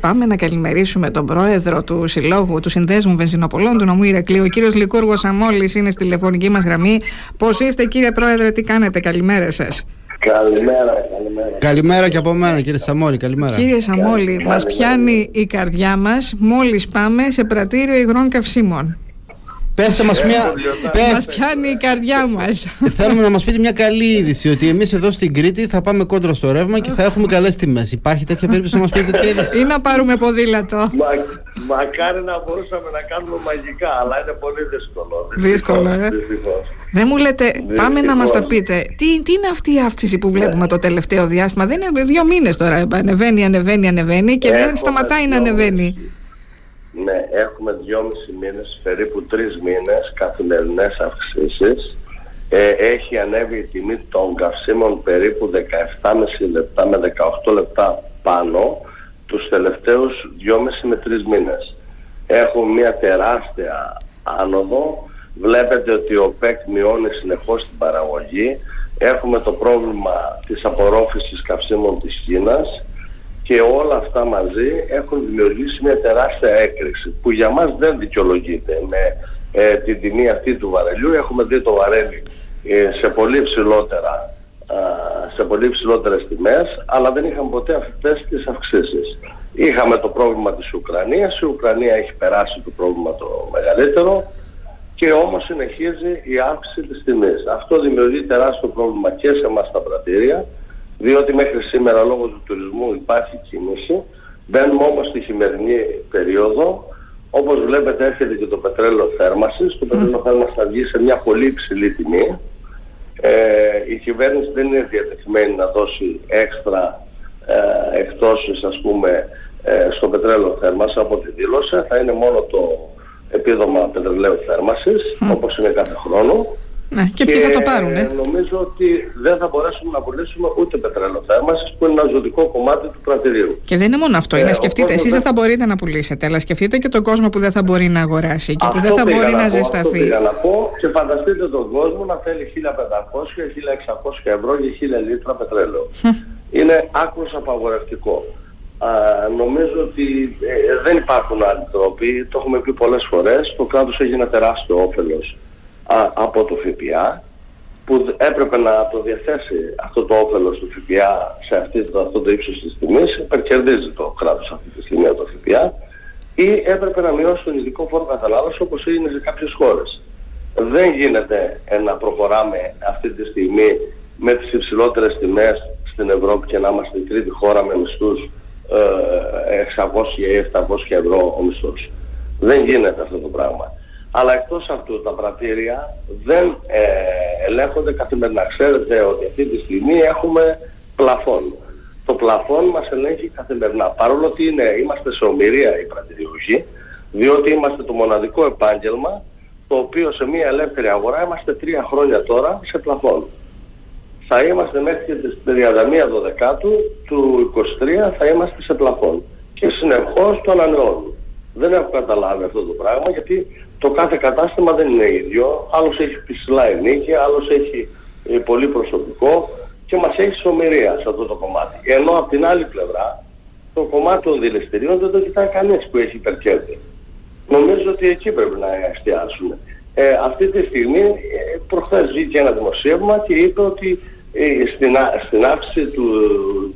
Πάμε να καλημερίσουμε τον πρόεδρο του Συλλόγου του Συνδέσμου Βενζινοπολών του νομού Ηρακλείου. Ο κύριος Λικούργο Αμόλης είναι στη τηλεφωνική μας γραμμή. Πώς είστε, κύριε Πρόεδρε, τι κάνετε, καλημέρα σας. Καλημέρα, καλημέρα. Καλημέρα και από μένα, κύριε Σαμόλη. Καλημέρα. Κύριε Σαμόλη, μας πιάνει η καρδιά μας μόλις πάμε σε πρατήριο υγρών καυσίμων. Πέστε μας μια... Πες... Μας πιάνει η καρδιά μας. Θέλουμε να μας πείτε μια καλή είδηση ότι εμείς εδώ στην Κρήτη θα πάμε κόντρα στο ρεύμα και θα έχουμε καλές τιμές. Υπάρχει τέτοια περίπτωση να μας πείτε τέτοια είδηση; Ή να πάρουμε ποδήλατο. Μα, μακάρι να μπορούσαμε να κάνουμε μαγικά, αλλά είναι πολύ δύσκολο. Δύσκολο, ε. Δεν μου λέτε, πάμε να μας τα πείτε. Τι, τι είναι αυτή η αύξηση που βλέπουμε το τελευταίο διάστημα; Δεν είναι δύο μήνες τώρα. Ανεβαίνει, ανεβαίνει, ανεβαίνει και δεν σταματάει να ανεβαίνει. Ναι, έχουμε δυόμισι μήνες, περίπου τρεις μήνες καθημερινές αυξήσεις. Ε, έχει ανέβει η τιμή των καυσίμων περίπου 17,5 λεπτά με 18 λεπτά πάνω τους τελευταίους 2,5 με 3 μήνες. Έχουμε μια τεράστια άνοδο. Βλέπετε ότι ο ΠΕΚ μειώνει συνεχώς την παραγωγή. Έχουμε το πρόβλημα της απορρόφησης καυσίμων της Κίνας και όλα αυτά μαζί έχουν δημιουργήσει μια τεράστια έκρηξη που για μας δεν δικαιολογείται με ε, την τιμή αυτή του βαρελιού. Έχουμε δει το βαρέλι ε, σε πολύ ψηλότερα σε πολύ ψηλότερες τιμές αλλά δεν είχαμε ποτέ αυτές τις αυξήσεις. Είχαμε το πρόβλημα της Ουκρανίας, η Ουκρανία έχει περάσει το πρόβλημα το μεγαλύτερο και όμως συνεχίζει η αύξηση της τιμής. Αυτό δημιουργεί τεράστιο πρόβλημα και σε εμάς τα πρατήρια διότι μέχρι σήμερα λόγω του τουρισμού υπάρχει κίνηση. Μπαίνουμε όμως στη χειμερινή περίοδο, όπως βλέπετε έρχεται και το πετρέλαιο θέρμασης. Το πετρέλαιο θέρμασης θα βγει σε μια πολύ υψηλή τιμή. Ε, η κυβέρνηση δεν είναι διατεθειμένη να δώσει έξτρα ε, εκτόσεις ας πούμε ε, στο πετρέλαιο θέρμαση από τη δήλωση. Θα είναι μόνο το επίδομα πετρελαίου θέρμασης, όπως είναι κάθε χρόνο. Ναι, και ποιοι θα το πάρουν, ε; Νομίζω ότι δεν θα μπορέσουμε να πουλήσουμε ούτε πετρέλαιο θέρμανση που είναι ένα ζωτικό κομμάτι του πρατηρίου. Και δεν είναι μόνο αυτό. είναι, ε, σκεφτείτε, εσείς δεν θα μπορείτε να πουλήσετε, αλλά σκεφτείτε και τον κόσμο που δεν θα μπορεί να αγοράσει και που δεν θα μπορεί να, να ζεσταθεί. Αυτό να πω και φανταστείτε τον κόσμο να θέλει 1500-1600 ευρώ για 1000 λίτρα πετρέλαιο. είναι άκρος απαγορευτικό. Α, νομίζω ότι ε, δεν υπάρχουν άλλοι τρόποι, το έχουμε πει πολλές φορές, το κράτος έχει ένα τεράστιο όφελος από το ΦΠΑ που έπρεπε να το διαθέσει αυτό το όφελος του ΦΠΑ σε αυτή, το, αυτό το ύψος της τιμής, υπερκερδίζει το κράτος αυτή τη στιγμή το ΦΠΑ ή έπρεπε να μειώσει τον ειδικό φόρο κατανάλωσης όπως έγινε σε κάποιες χώρες. Δεν γίνεται να προχωράμε αυτή τη στιγμή με τις υψηλότερες τιμές στην Ευρώπη και να είμαστε η τρίτη χώρα με μισθούς ε, 600 ή 700 ευρώ ο μισθός. Δεν γίνεται αυτό το πράγμα αλλά εκτός αυτού τα πρατήρια δεν ε, ελέγχονται καθημερινά. Ξέρετε ότι αυτή τη στιγμή έχουμε πλαφόν. Το πλαφόν μας ελέγχει καθημερινά. Παρόλο ότι είναι, είμαστε σε ομοιρία οι πρατηριούχοι, διότι είμαστε το μοναδικό επάγγελμα το οποίο σε μια ελεύθερη αγορά είμαστε τρία χρόνια τώρα σε πλαφόν. Θα είμαστε μέχρι τις 31 Δεκάτου του 23 θα είμαστε σε πλαφόν. Και συνεχώς το ανανεώνουμε. Δεν έχω καταλάβει αυτό το πράγμα γιατί το κάθε κατάστημα δεν είναι ίδιο. Άλλος έχει ψηλά ενίκεια, άλλος έχει ε, πολύ προσωπικό και μας έχει σωμηρία σε αυτό το κομμάτι. Ενώ από την άλλη πλευρά το κομμάτι των δηληστηρίων δεν το κοιτάει κανείς που έχει υπερκέρδη. Νομίζω ότι εκεί πρέπει να εστιάσουμε. Ε, αυτή τη στιγμή ε, προχθές βγήκε ένα δημοσίευμα και είπε ότι ε, στην, στην αύξηση του,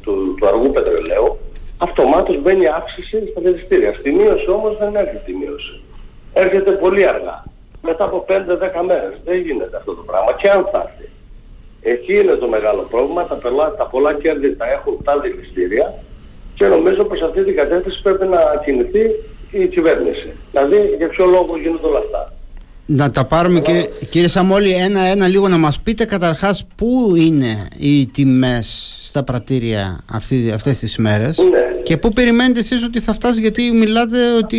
του, του αργού πετρελαίου αυτομάτως μπαίνει αύξηση στα δηληστήρια. Στη μείωση όμως δεν έρχεται η μείωση έρχεται πολύ αργά. Μετά από 5-10 μέρες. Δεν γίνεται αυτό το πράγμα. Και αν θα έρθει. Εκεί είναι το μεγάλο πρόβλημα. Τα, πελά, τα πολλά κέρδη τα έχουν τα δηληστήρια και νομίζω πως αυτή την κατεύθυνση πρέπει να κινηθεί η κυβέρνηση. Δηλαδή για ποιο λόγο γίνονται όλα αυτά. Να τα πάρουμε και κύριε Σαμόλη ένα-ένα λίγο να μας πείτε καταρχάς πού είναι οι τιμές στα πρατήρια αυτή, αυτές τις μέρες ναι. Και πού περιμένετε εσείς ότι θα φτάσει γιατί μιλάτε ότι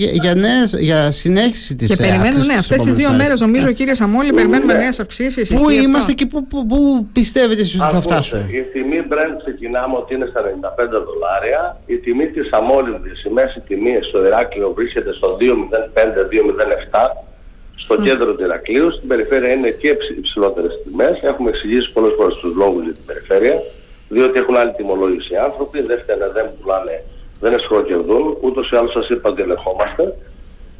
για, για, νέες, για συνέχιση της Και περιμένουμε, ναι, αυτές τις δύο μέρες νομίζω κύριε Σαμόλη ναι. περιμένουμε νέες αυξήσεις. Πού είμαστε και πού, πού, πού πιστεύετε εσείς ότι θα φτάσουμε; Η τιμή Brent ξεκινάμε ότι είναι στα 95 δολάρια. Η τιμή της αμόλυντης, η μέση τιμή στο Ηράκλειο βρίσκεται στο 2.05-2.07 στο κέντρο του Ηρακλείου. Στην περιφέρεια είναι και υψηλότερες τιμές. Έχουμε εξηγήσει πολλές φορές τους λόγους για την περιφέρεια διότι έχουν άλλη τιμολόγηση οι άνθρωποι, δεν φταίνε, δεν πουλάνε δεν εσχροκερδούν, ούτως ή άλλως σας είπα ότι ελεγχόμαστε.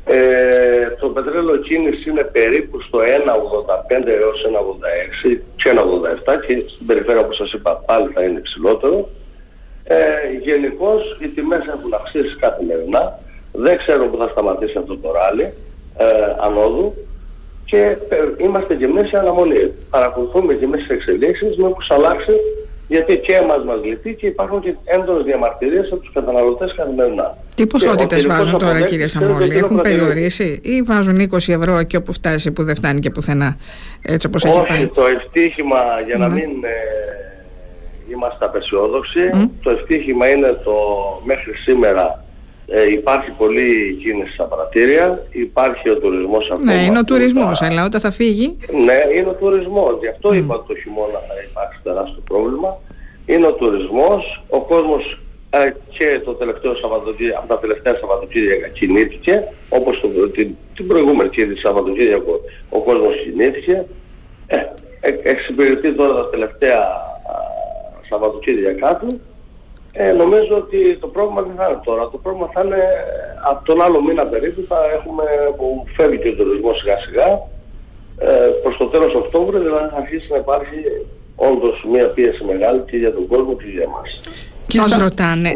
Ε, το πετρέλαιο κίνηση είναι περίπου στο 1,85 έως 1,86 και 1,87 και στην περιφέρεια όπως σας είπα πάλι θα είναι υψηλότερο. Ε, Γενικώς οι τιμές έχουν αυξήσει καθημερινά. Δεν ξέρω που θα σταματήσει αυτό το ράλι ε, ανόδου και ε, είμαστε και εμείς σε αναμονή. Παρακολουθούμε και εμείς τις εξελίξεις, μήπως αλλάξει γιατί και εμάς μας λυπεί και υπάρχουν και έντονες διαμαρτυρίες από τους καταναλωτές καθημερινά. Τι ποσότητες βάζουν τώρα κύριε Σαμόλη, έχουν περιορίσει ή βάζουν 20 ευρώ και όπου φτάσει που δεν φτάνει και πουθενά, έτσι όπως έχει πάει; το ευτύχημα για να ναι. μην ε, είμαστε απεσιόδοξοι, το ευτύχημα είναι το μέχρι σήμερα ε, υπάρχει πολλή κίνηση στα πρατήρια, υπάρχει ο τουρισμός ακόμα. Ναι, είναι ο τουρισμός, αλλά όταν θα φύγει... Ναι, είναι ο τουρισμός. Γι' αυτό mm. είπα ότι το χειμώνα θα υπάρξει τεράστιο πρόβλημα. Είναι ο τουρισμός, ο κόσμος ε, και το τελευταίο Σαββατοκύριακο, από τα τελευταία Σαββατοκύριακα κινήθηκε, όπως το, την, την προηγούμενη κίνηση Σαββατοκύριακο ο κόσμος κινήθηκε. Ε, ε, εξυπηρετεί τώρα τα τελευταία Σαββατοκύριακά του ε, νομίζω ότι το πρόβλημα δεν θα είναι τώρα. Το πρόβλημα θα είναι από τον άλλο μήνα περίπου θα έχουμε που φεύγει και ο τουρισμός σιγά σιγά ε, προς το τέλος Οκτώβρη δηλαδή θα αρχίσει να υπάρχει όντως μια πίεση μεγάλη και για τον κόσμο και για εμάς. Και σας ρωτάνε,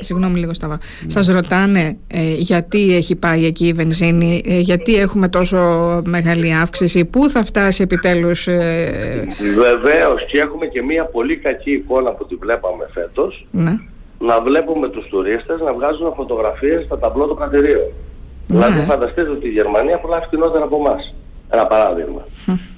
συγγνώμη λίγο Σταύρο, σας ρωτάνε ε, γιατί έχει πάει εκεί η βενζίνη, ε, γιατί έχουμε τόσο μεγάλη αύξηση, πού θα φτάσει επιτέλους... Ε... Βεβαίως και έχουμε και μια πολύ κακή εικόνα που τη βλέπαμε φέτος, ναι. να βλέπουμε τους τουρίστες να βγάζουν φωτογραφίες στα ταμπλό των κρατηρίων. Ναι. Δηλαδή φανταστείτε ότι η Γερμανία πουλάει φτηνότερα από εμάς. Ένα παράδειγμα.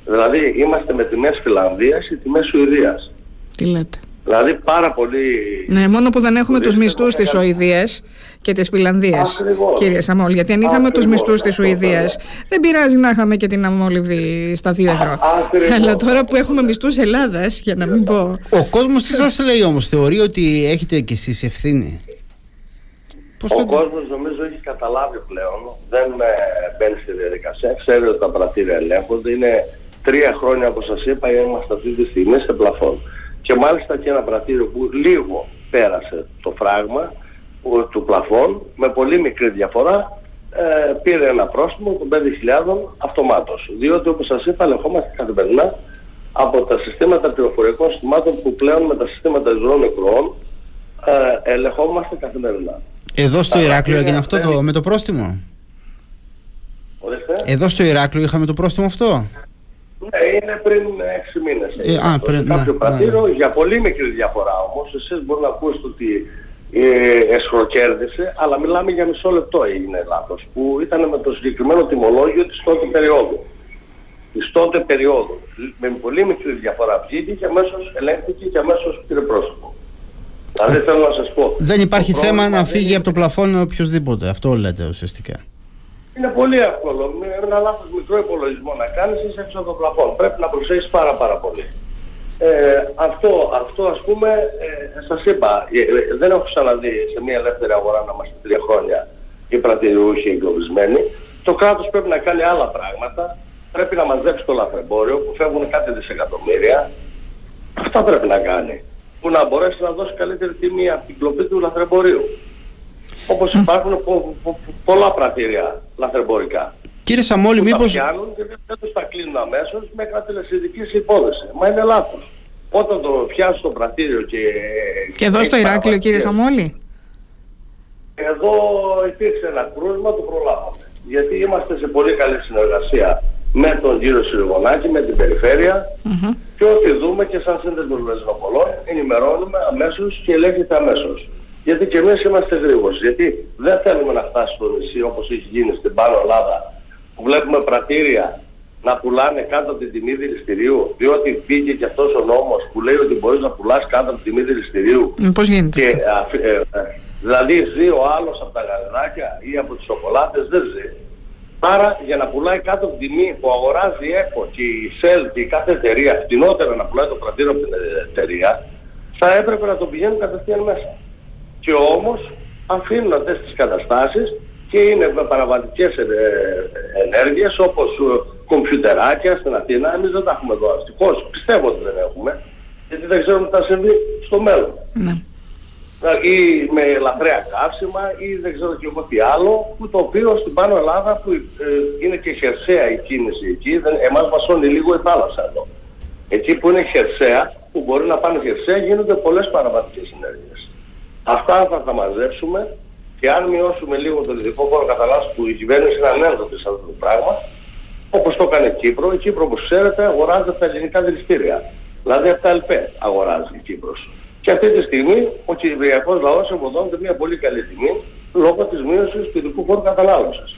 Δηλαδή είμαστε με τιμές Φιλανδίας ή τιμές Σουηδίας. Τι λέτε. Δηλαδή πάρα πολύ... Ναι, μόνο που δεν έχουμε τους μισθούς της Σουηδίας και της Φιλανδίας, κύριε Σαμόλ. Γιατί αν είχαμε τους μισθούς της Σουηδίας, δεν πειράζει να είχαμε και την αμόλυβδη στα 2 ευρώ. Αλλά τώρα που έχουμε μισθούς Ελλάδας, για να μην πω... Ο κόσμος τι σας λέει όμως, θεωρεί ότι έχετε και εσείς ευθύνη; Πώς ο κόσμος νομίζω έχει καταλάβει πλέον, δεν μπαίνει στη διαδικασία, ξέρει ότι τα πρατήρια ελέγχονται, είναι τρία χρόνια όπως σας είπα, είμαστε αυτή τη στιγμή σε πλαφόν. Και μάλιστα και ένα πρατήριο που λίγο πέρασε το φράγμα του πλαφών με πολύ μικρή διαφορά ε, πήρε ένα πρόστιμο των 5.000 αυτομάτως. Διότι όπως σας είπα ελεγχόμαστε καθημερινά από τα συστήματα πληροφορικών συστημάτων που πλέον με τα συστήματα υδρών νεκρών ε, ελεγχόμαστε καθημερινά. Εδώ στο Ηράκλειο έγινε αυτό το, με το πρόστιμο; Εδώ στο Ηράκλειο είχαμε το πρόστιμο αυτό; Ναι, είναι πριν 6 μήνες. Ε, α, πριν, κάποιο ναι, πρατήριο, ναι. για πολύ μικρή διαφορά όμως. Εσείς μπορεί να ακούσετε ότι ε, εσχροκέρδισε, αλλά μιλάμε για μισό λεπτό έγινε λάθος, που ήταν με το συγκεκριμένο τιμολόγιο της τότε περίοδου. Της τότε περίοδου. Με πολύ μικρή διαφορά βγήκε και αμέσως ελέγχθηκε και αμέσως πήρε πρόσωπο. Δηλαδή θέλω να σας πω. Δεν υπάρχει θέμα να φύγει από το πλαφόν οποιοδήποτε. Αυτό λέτε ουσιαστικά. Είναι πολύ εύκολο. Με ένα λάθος μικρό υπολογισμό να κάνεις είσαι έξω από το πλαφόν. Πρέπει να προσέχεις πάρα πάρα πολύ. Ε, αυτό, αυτό ας πούμε, ε, σας είπα, ε, ε, δεν έχω ξαναδεί σε μια ελεύθερη αγορά να είμαστε τρία χρόνια οι πρατηριούχοι εγκλωβισμένοι. Το κράτος πρέπει να κάνει άλλα πράγματα. Πρέπει να μαζέψει το λαθρεμπόριο που φεύγουν κάτι δισεκατομμύρια. Αυτά πρέπει να κάνει. Που να μπορέσει να δώσει καλύτερη τιμή από την κλοπή του λαθρεμπορίου. Όπως υπάρχουν πο, πο, πολλά πρατήρια λαθρεμπορικά. Κύριε Σαμόλη, που μήπως... Τα πιάνουν και δεν τους τα κλείνουν αμέσως με κατελεσιδική υπόθεσης. Μα είναι λάθος. Όταν το πιάσει το πρατήριο και... Και εδώ στο Ηράκλειο κύριε Σαμόλη; Εδώ υπήρξε ένα κρούσμα, το προλάβαμε. Γιατί είμαστε σε πολύ καλή συνεργασία με τον κύριο Συριγονάκη, με την περιφέρεια mm-hmm. και ό,τι δούμε και σαν σύνδεσμος Βεζινοπολών ενημερώνουμε αμέσως και ελέγχεται αμέσως. Γιατί και εμείς είμαστε γρήγοροι. Γιατί δεν θέλουμε να φτάσει στο νησί όπως έχει γίνει στην Πάνω Ελλάδα που βλέπουμε πρατήρια να πουλάνε κάτω από την τιμή δηληστηρίου διότι πήγε και αυτός ο νόμος που λέει ότι μπορείς να πουλάς κάτω από την τιμή δηληστηρίου. Πώς γίνεται και, ε, ε, δηλαδή ζει ο άλλος από τα γαλινάκια ή από τις σοκολάτες δεν ζει. Άρα για να πουλάει κάτω από την τιμή που αγοράζει ΕΚΟ και η ΣΕΛ και η κάθε εταιρεία φτηνότερα να πουλάει το πρατήριο από την εταιρεία θα έπρεπε να το πηγαίνουν κατευθείαν μέσα και όμως αφήνουν αυτές τις καταστάσεις και είναι με παραβατικές ε, ενέργειες όπως ε, κομπιουτεράκια στην Αθήνα. Εμείς δεν τα έχουμε εδώ αστυχώς. Πιστεύω ότι δεν έχουμε. Γιατί δεν ξέρουμε τι θα συμβεί στο μέλλον. Ναι. ή με λαθρέα καύσιμα ή δεν ξέρω και εγώ τι άλλο, που το οποίο στην Πάνω Ελλάδα που ε, είναι και χερσαία η κίνηση εκεί, δεν, εμάς μασώνει λίγο η θάλασσα εδώ. Εκεί που είναι χερσαία, που μπορεί να πάνε χερσαία, γίνονται πολλές παραβατικές συνέργειες. Αυτά θα τα μαζέψουμε και αν μειώσουμε λίγο το δυτικό χώρο κατανάλωσης που η κυβέρνηση είναι ανέργοτη σε αυτό το πράγμα, όπως το έκανε η Κύπρο, η Κύπρο όπως ξέρετε αγοράζει τα ελληνικά δηληστήρια. Δηλαδή από τα ΕΛΠΕ αγοράζει η Κύπρος. Και αυτή τη στιγμή ο κυπριακός λαός εμποδώνεται μια πολύ καλή τιμή λόγω της μείωσης του ειδικού φόρου κατανάλωσης.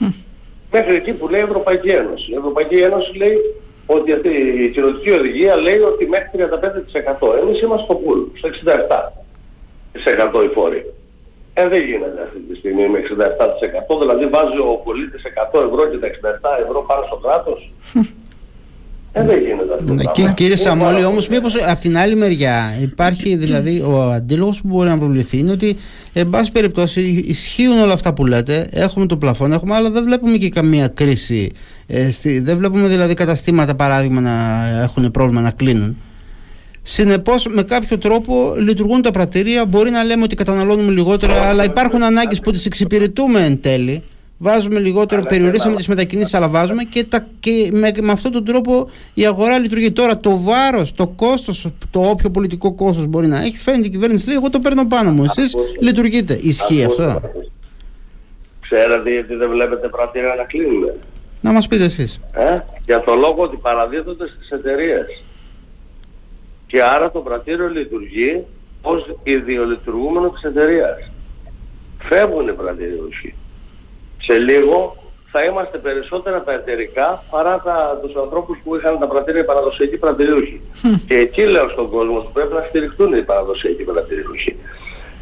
Μέχρι εκεί που λέει η Ευρωπαϊκή Ένωση. Η Ευρωπαϊκή Ένωση λέει ότι αυτή η κοινωτική οδηγία λέει ότι μέχρι 35%. Εμείς είμαστε στο πουλ, στο 67% οι φόροι. Ε, δεν γίνεται αυτή τη στιγμή με 67%. Δηλαδή βάζει ο πολίτης 100 ευρώ και τα 67 ευρώ πάνω στο κράτος. Ε, δεν γίνεται αυτό. Ναι, και, κύριε Σαμόλη, όμως, μήπως από την άλλη μεριά υπάρχει δηλαδή ο αντίλογος που μπορεί να προβληθεί είναι ότι, εν πάση περιπτώσει, ισχύουν όλα αυτά που λέτε. Έχουμε το πλαφόν, έχουμε, αλλά δεν βλέπουμε και καμία κρίση. Ε, στη, δεν βλέπουμε δηλαδή καταστήματα, παράδειγμα, να έχουν πρόβλημα να κλείνουν. Συνεπώς, με κάποιο τρόπο λειτουργούν τα πρατήρια. Μπορεί να λέμε ότι καταναλώνουμε λιγότερα, αλλά υπάρχουν ανάγκες που τις εξυπηρετούμε εν τέλει βάζουμε λιγότερο, αλλά περιορίσαμε τις μετακινήσεις, αλλά βάζουμε και, τα, και με, με αυτόν τον τρόπο η αγορά λειτουργεί. Τώρα το βάρος, το κόστος, το όποιο πολιτικό κόστος μπορεί να έχει, φαίνεται η κυβέρνηση λέει: Εγώ το παίρνω πάνω μου. Εσείς λειτουργείτε. Ισχύει αυτό; Ξέρετε γιατί δεν βλέπετε πρατήρια να κλείνουν; Να μας πείτε εσείς. Ε; Για το λόγο ότι παραδίδονται στις εταιρείες. Και άρα το πρατήριο λειτουργεί ως ιδιολειτουργούμενο της εταιρείας. Φεύγουν οι πρατήριοι σε λίγο θα είμαστε περισσότερα τα εταιρικά παρά τα, τους ανθρώπους που είχαν τα πρατήρια παραδοσιακοί πρατηριούχοι. Και εκεί λέω στον κόσμο ότι πρέπει να στηριχτούν οι παραδοσιακοί πρατηριούχοι.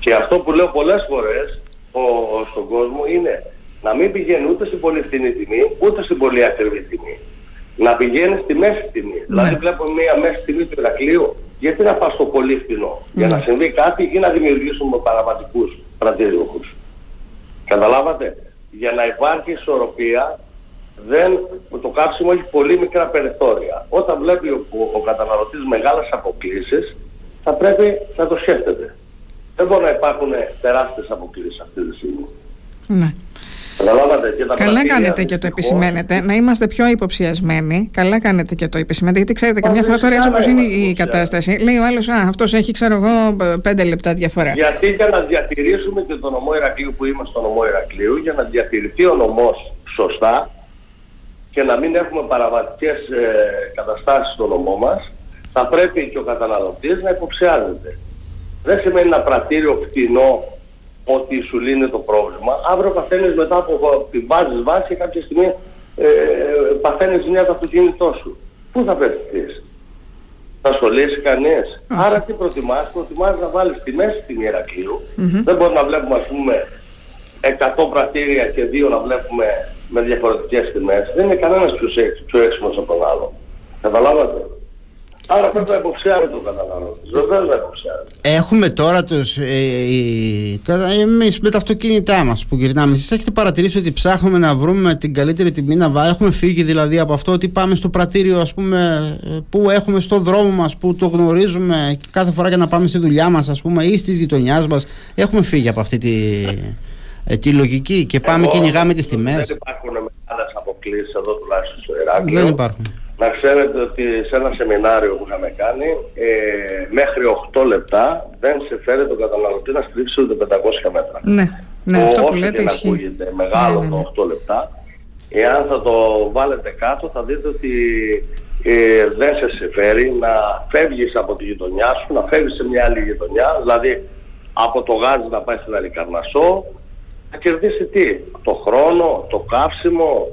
Και αυτό που λέω πολλές φορές ο, στον κόσμο είναι να μην πηγαίνει ούτε στην πολύ φθηνή τιμή, ούτε στην πολύ ακριβή τιμή. Να πηγαίνεις στη μέση τιμή. Ναι. Δηλαδή βλέπω μια μέση τιμή του Ηρακλείου, γιατί να πας στο πολύ φθηνό; Για να ναι. συμβεί κάτι ή να δημιουργήσουμε παραβατικούς πρατηριούχους. Καταλάβατε; Για να υπάρχει ισορροπία δεν, το κάψιμο έχει πολύ μικρά περιθώρια. Όταν βλέπει ο, ο, καταναλωτής μεγάλες αποκλήσεις θα πρέπει να το σκέφτεται. Δεν μπορεί να υπάρχουν τεράστιες αποκλήσεις αυτή τη στιγμή. Ναι. Καλά κάνετε και το επισημαίνετε. Να είμαστε πιο υποψιασμένοι. Καλά κάνετε και το επισημαίνετε. Γιατί ξέρετε, καμιά φορά τώρα έτσι όπως είναι η κατάσταση, λέει ο άλλος, Α, αυτός έχει, ξέρω εγώ, πέντε λεπτά διαφορά. Γιατί για να διατηρήσουμε και τον νομό Ηρακλείου που είμαστε στο νομό Ηρακλείου, για να διατηρηθεί ο νομός σωστά και να μην έχουμε παραβατικές ε, καταστάσεις στο νομό μας, θα πρέπει και ο καταναλωτής να υποψιάζεται. Δεν σημαίνει ένα πρατήριο φτηνό ότι σου λύνει το πρόβλημα. Αύριο παθαίνεις μετά από τη βάζεις βάση και κάποια στιγμή ε, παθαίνεις μια το αυτοκίνητό σου. Πού θα πέφτεις. Θα σου λύσει κανείς; Άρα τι προτιμάς; Προτιμάς να βάλεις τη μέση στην Ιερακλείου. Mm-hmm. Δεν μπορούμε να βλέπουμε ας πούμε 100 πρατήρια και δύο να βλέπουμε με διαφορετικές τιμές. Δεν είναι κανένας πιο, πιο έξυπνος από τον άλλο. Καταλάβατε; Άρα πρέπει να υποψιάρει τον καταναλώτη. Βεβαίω να υποψιάρει. Έχουμε τώρα τους. Ε, Εμείς με τα αυτοκίνητά μας που γυρνάμε, εσείς έχετε παρατηρήσει ότι ψάχνουμε να βρούμε την καλύτερη τιμή να βάλουμε. Έχουμε φύγει δηλαδή από αυτό ότι πάμε στο πρατήριο, ας πούμε, που έχουμε στο δρόμο μας, που το γνωρίζουμε κάθε φορά για να πάμε στη δουλειά μας, ας πούμε, ή στις γειτονιάς μας. Έχουμε φύγει από αυτή τη, ε, τη λογική και πάμε και κυνηγάμε τις τιμές. Δεν υπάρχουν μεγάλες αποκλήσεις εδώ τουλάχιστον στο Ηράκλειο. Δεν υπάρχουν. Να ξέρετε ότι σε ένα σεμινάριο που είχαμε κάνει, ε, μέχρι 8 λεπτά δεν σε φέρει τον καταναλωτή να στρίψει ούτε 500 μέτρα. Ναι, ναι αυτό που λέτε ισχύει. ακούγεται μεγάλο ναι, ναι, το 8 ναι. λεπτά, εάν θα το βάλετε κάτω θα δείτε ότι ε, δεν σε συμφέρει να φεύγεις από τη γειτονιά σου, να φεύγεις σε μια άλλη γειτονιά, δηλαδή από το γάζι να πάει στην Αλικαρνασό, να κερδίσει τι, το χρόνο, το καύσιμο,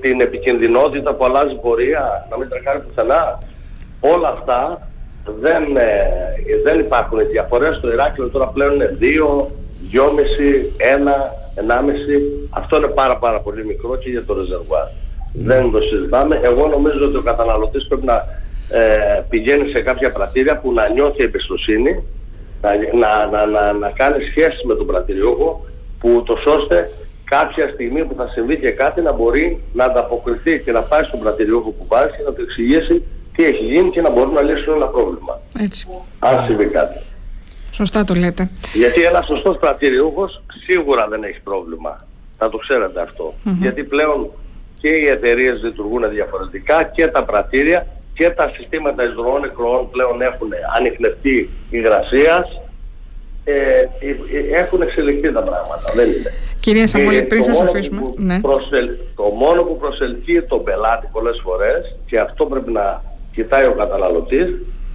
την επικινδυνότητα που αλλάζει πορεία, να μην τρακάρει πουθενά. Όλα αυτά δεν, ε, δεν υπάρχουν. Οι διαφορές στο Ηράκλειο τώρα πλέον είναι 2, 2,5, 1, 1,5. Αυτό είναι πάρα πάρα πολύ μικρό και για το ρεζερβουάρ. Δεν το συζητάμε. Εγώ νομίζω ότι ο καταναλωτής πρέπει να ε, πηγαίνει σε κάποια πρατήρια που να νιώθει εμπιστοσύνη, να, να, να, να, να κάνει σχέση με τον πρατηριούχο, που το ώστε κάποια στιγμή που θα συμβεί και κάτι να μπορεί να ανταποκριθεί και να πάει στον πρατηριούχο που πάει και να του εξηγήσει τι έχει γίνει και να μπορούν να λύσουν ένα πρόβλημα. Έτσι. Αν συμβεί κάτι. Σωστά το λέτε. Γιατί ένα σωστός πρατηριούχος σίγουρα δεν έχει πρόβλημα. Θα το ξέρετε αυτό. Γιατί πλέον και οι εταιρείες λειτουργούν διαφορετικά και τα πρατήρια και τα συστήματα εισρωών εκροών πλέον έχουν ανοιχνευτεί υγρασίας ε, ε, ε, έχουν εξελιχθεί τα πράγματα. Δεν είναι. Κυρία Σαμόλη, πριν σας αφήσουμε. ναι. προσελ, το μόνο που προσελκύει τον πελάτη πολλές φορές και αυτό πρέπει να κοιτάει ο καταναλωτής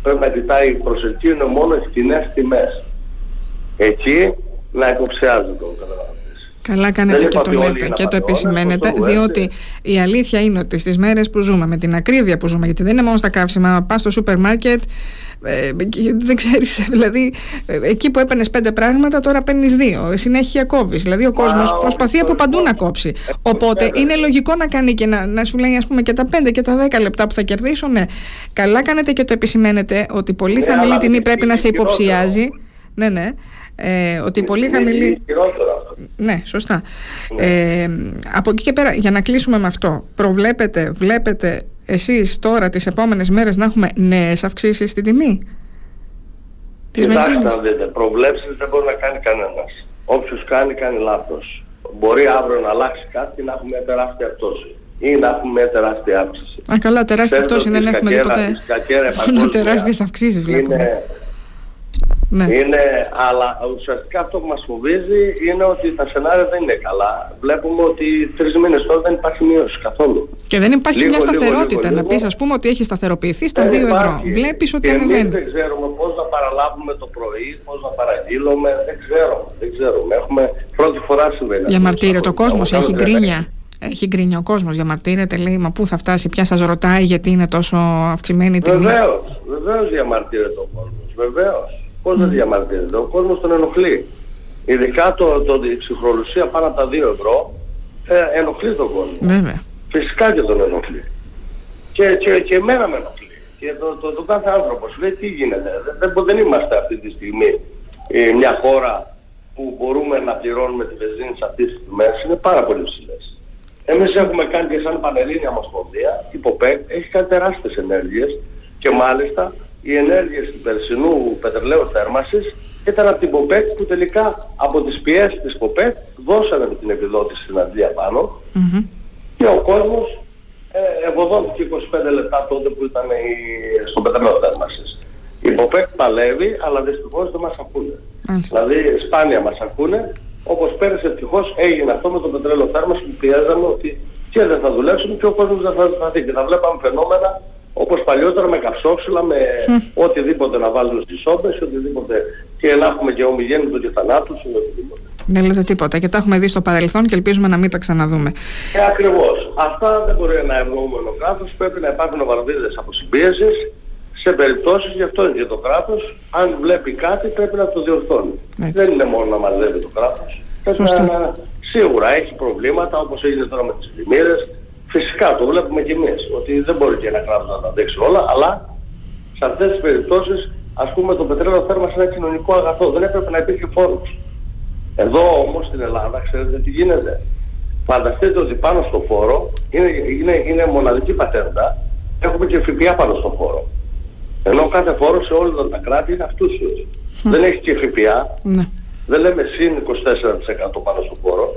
πρέπει να κοιτάει προσελκύουν μόνο οι φτηνές τιμές. Εκεί να υποψιάζει τον καταναλωτής. Καλά κάνετε και το λέτε και το επισημαίνετε, διότι η αλήθεια είναι ότι στις μέρες που ζούμε, με την ακρίβεια που ζούμε, γιατί δεν είναι μόνο στα καύσιμα, πας στο σούπερ μάρκετ, ε, δεν ξέρεις, δηλαδή ε, εκεί που έπαιρνες πέντε πράγματα τώρα παίρνεις δύο, συνέχεια κόβεις, δηλαδή ο κόσμος προσπαθεί από παντού να κόψει, οπότε είναι λογικό να κάνει και να, να σου λέει ας πούμε και τα πέντε και τα δέκα λεπτά που θα κερδίσω, ναι, καλά κάνετε και το επισημαίνετε ότι πολύ χαμηλή τιμή πρέπει να σε υποψιάζει, ναι ναι, ε, ότι πολύ χαμηλή. Ναι, σωστά. Ε, από εκεί και πέρα, για να κλείσουμε με αυτό, προβλέπετε, βλέπετε εσείς τώρα τις επόμενες μέρες να έχουμε νέες αυξήσεις στην τιμή; Κοιτάξτε να δείτε, προβλέψεις δεν μπορεί να κάνει κανένας. Όποιος κάνει, κάνει λάθος. Μπορεί αύριο να αλλάξει κάτι και να έχουμε τεράστια πτώση ή να έχουμε τεράστια αύξηση. Α, καλά, τεράστια πτώση δεν έχουμε δει ποτέ. Μόνο τεράστιες αυξήσεις βλέπουμε. Είναι ναι. Είναι, αλλά ουσιαστικά αυτό που μας φοβίζει είναι ότι τα σενάρια δεν είναι καλά. Βλέπουμε ότι τρεις μήνες τώρα δεν υπάρχει μείωση καθόλου. Και δεν υπάρχει λίγο, μια σταθερότητα. Λίγο, λίγο, να πεις ας πούμε ότι έχει σταθεροποιηθεί στα 2 ευρώ. Βλέπεις ότι ανεβαίνει. Δεν ξέρουμε πώς να παραλάβουμε το πρωί, πώς να παραγγείλουμε. Δεν ξέρουμε. Δεν ξέρουμε. Έχουμε πρώτη φορά συμβαίνει. Διαμαρτύρεται το κόσμος, έχει γκρίνια. Έχει γκρίνια ο κόσμος, διαμαρτύρεται, λέει Μα πού θα φτάσει, πια σας ρωτάει γιατί είναι τόσο αυξημένη η τιμή. Βεβαίως, βεβαίως διαμαρτύρεται ο κόσμος. Βεβαίως. Πώς δεν διαμαρτύρεται. Ο κόσμος τον ενοχλεί. Ειδικά το, το, η ψυχρολουσία πάνω από τα 2 ευρώ ε, ενοχλεί τον κόσμο. Βέβαια. Φυσικά και τον ενοχλεί. Και, και, και εμένα με ενοχλεί. Και το, το, το κάθε άνθρωπος λέει τι γίνεται; Δεν, δεν, είμαστε αυτή τη στιγμή ε, μια χώρα που μπορούμε να πληρώνουμε τη βενζίνη σε αυτές τις τιμές. Είναι πάρα πολύ ψηλές. Εμείς έχουμε κάνει και σαν Πανελλήνια Ομοσπονδία, η ΠΟΠΕΚ έχει κάνει τεράστιες ενέργειες και μάλιστα οι ενέργειες του περσινού πετρελαίου θέρμασης ήταν από την ΠΟΠΕΚ που τελικά από τις πιέσεις της ΠΟΠΕΚ δώσανε την επιδότηση στην Αντλία πάνω και ο κόσμος ε, ευωδόθηκε 25 λεπτά τότε που ήταν η, στο πετρελαίο θέρμασης. Η ΠΟΠΕΚ παλεύει αλλά δυστυχώς δεν μας ακούνε. Δηλαδή σπάνια μας ακούνε όπως πέρυσι ευτυχώς έγινε αυτό με το πετρέλαιο θέρμαση που πιέζαμε ότι και δεν θα δουλέψουμε και ο κόσμος δεν θα δει. Και θα βλέπαμε φαινόμενα όπως παλιότερα με καψόξυλα, με οτιδήποτε να βάλουμε στις όμπες, οτιδήποτε και να έχουμε και ομιγέννητο και θανάτους ή οτιδήποτε. Δεν λέτε τίποτα και τα έχουμε δει στο παρελθόν και ελπίζουμε να μην τα ξαναδούμε. Και ακριβώς. Αυτά δεν μπορεί να ευνοούμενο κράτος, πρέπει να υπάρχουν βαρδίδες αποσυμπίεσης σε περιπτώσεις, γι' αυτό είναι και το κράτος, αν βλέπει κάτι πρέπει να το διορθώνει. Δεν είναι μόνο να μαζεύει το κράτος. Να, σίγουρα έχει προβλήματα όπως έγινε τώρα με τις πλημμύρες, Φυσικά το βλέπουμε κι εμείς ότι δεν μπορεί και ένα κράτος να τα αντέξει όλα, αλλά σε αυτές τις περιπτώσεις ας πούμε το πετρέλαιο θέρμας είναι ένα κοινωνικό αγαθό, δεν έπρεπε να υπήρχε φόρος. Εδώ όμως στην Ελλάδα ξέρετε τι γίνεται. Φανταστείτε ότι πάνω στο φόρο είναι, είναι, είναι μοναδική πατέντα, έχουμε και ΦΠΑ πάνω στο φόρο. Ενώ κάθε φόρο σε όλα τα κράτη είναι αυτούσιος. Δεν έχει και ΦΠΑ, ναι. δεν λέμε συν 24% πάνω στο φόρο.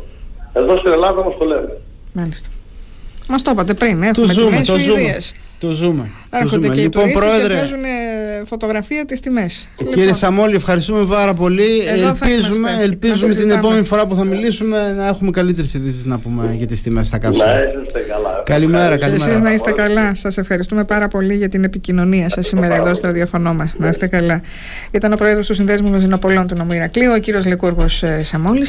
Εδώ στην Ελλάδα όμως το λέμε. Μάλιστα. Μας το είπατε πριν. Έχουμε το ζούμε, το ζούμε. Το ζούμε. Έρχονται και λοιπόν, οι πρόεδρε, και παίζουν φωτογραφία τις τιμές. Λοιπόν. Κύριε Σαμόλη, ευχαριστούμε πάρα πολύ. Εδώ ελπίζουμε, ελπίζουμε την επόμενη φορά που θα μιλήσουμε να έχουμε καλύτερες ειδήσεις να πούμε για τις τιμές στα καύσιμα. Να είστε καλά. Καλημέρα, καλημέρα. Εσείς να είστε καλά. Σας ευχαριστούμε πάρα πολύ για την επικοινωνία σας σήμερα εδώ στο ραδιοφωνό μας. Να είστε καλά. Ήταν ο πρόεδρος του Συνδέσμου Βαζινοπολών του Νομού Ηρακλείου, ο κύριος Λικούργος ε, Σαμόλης.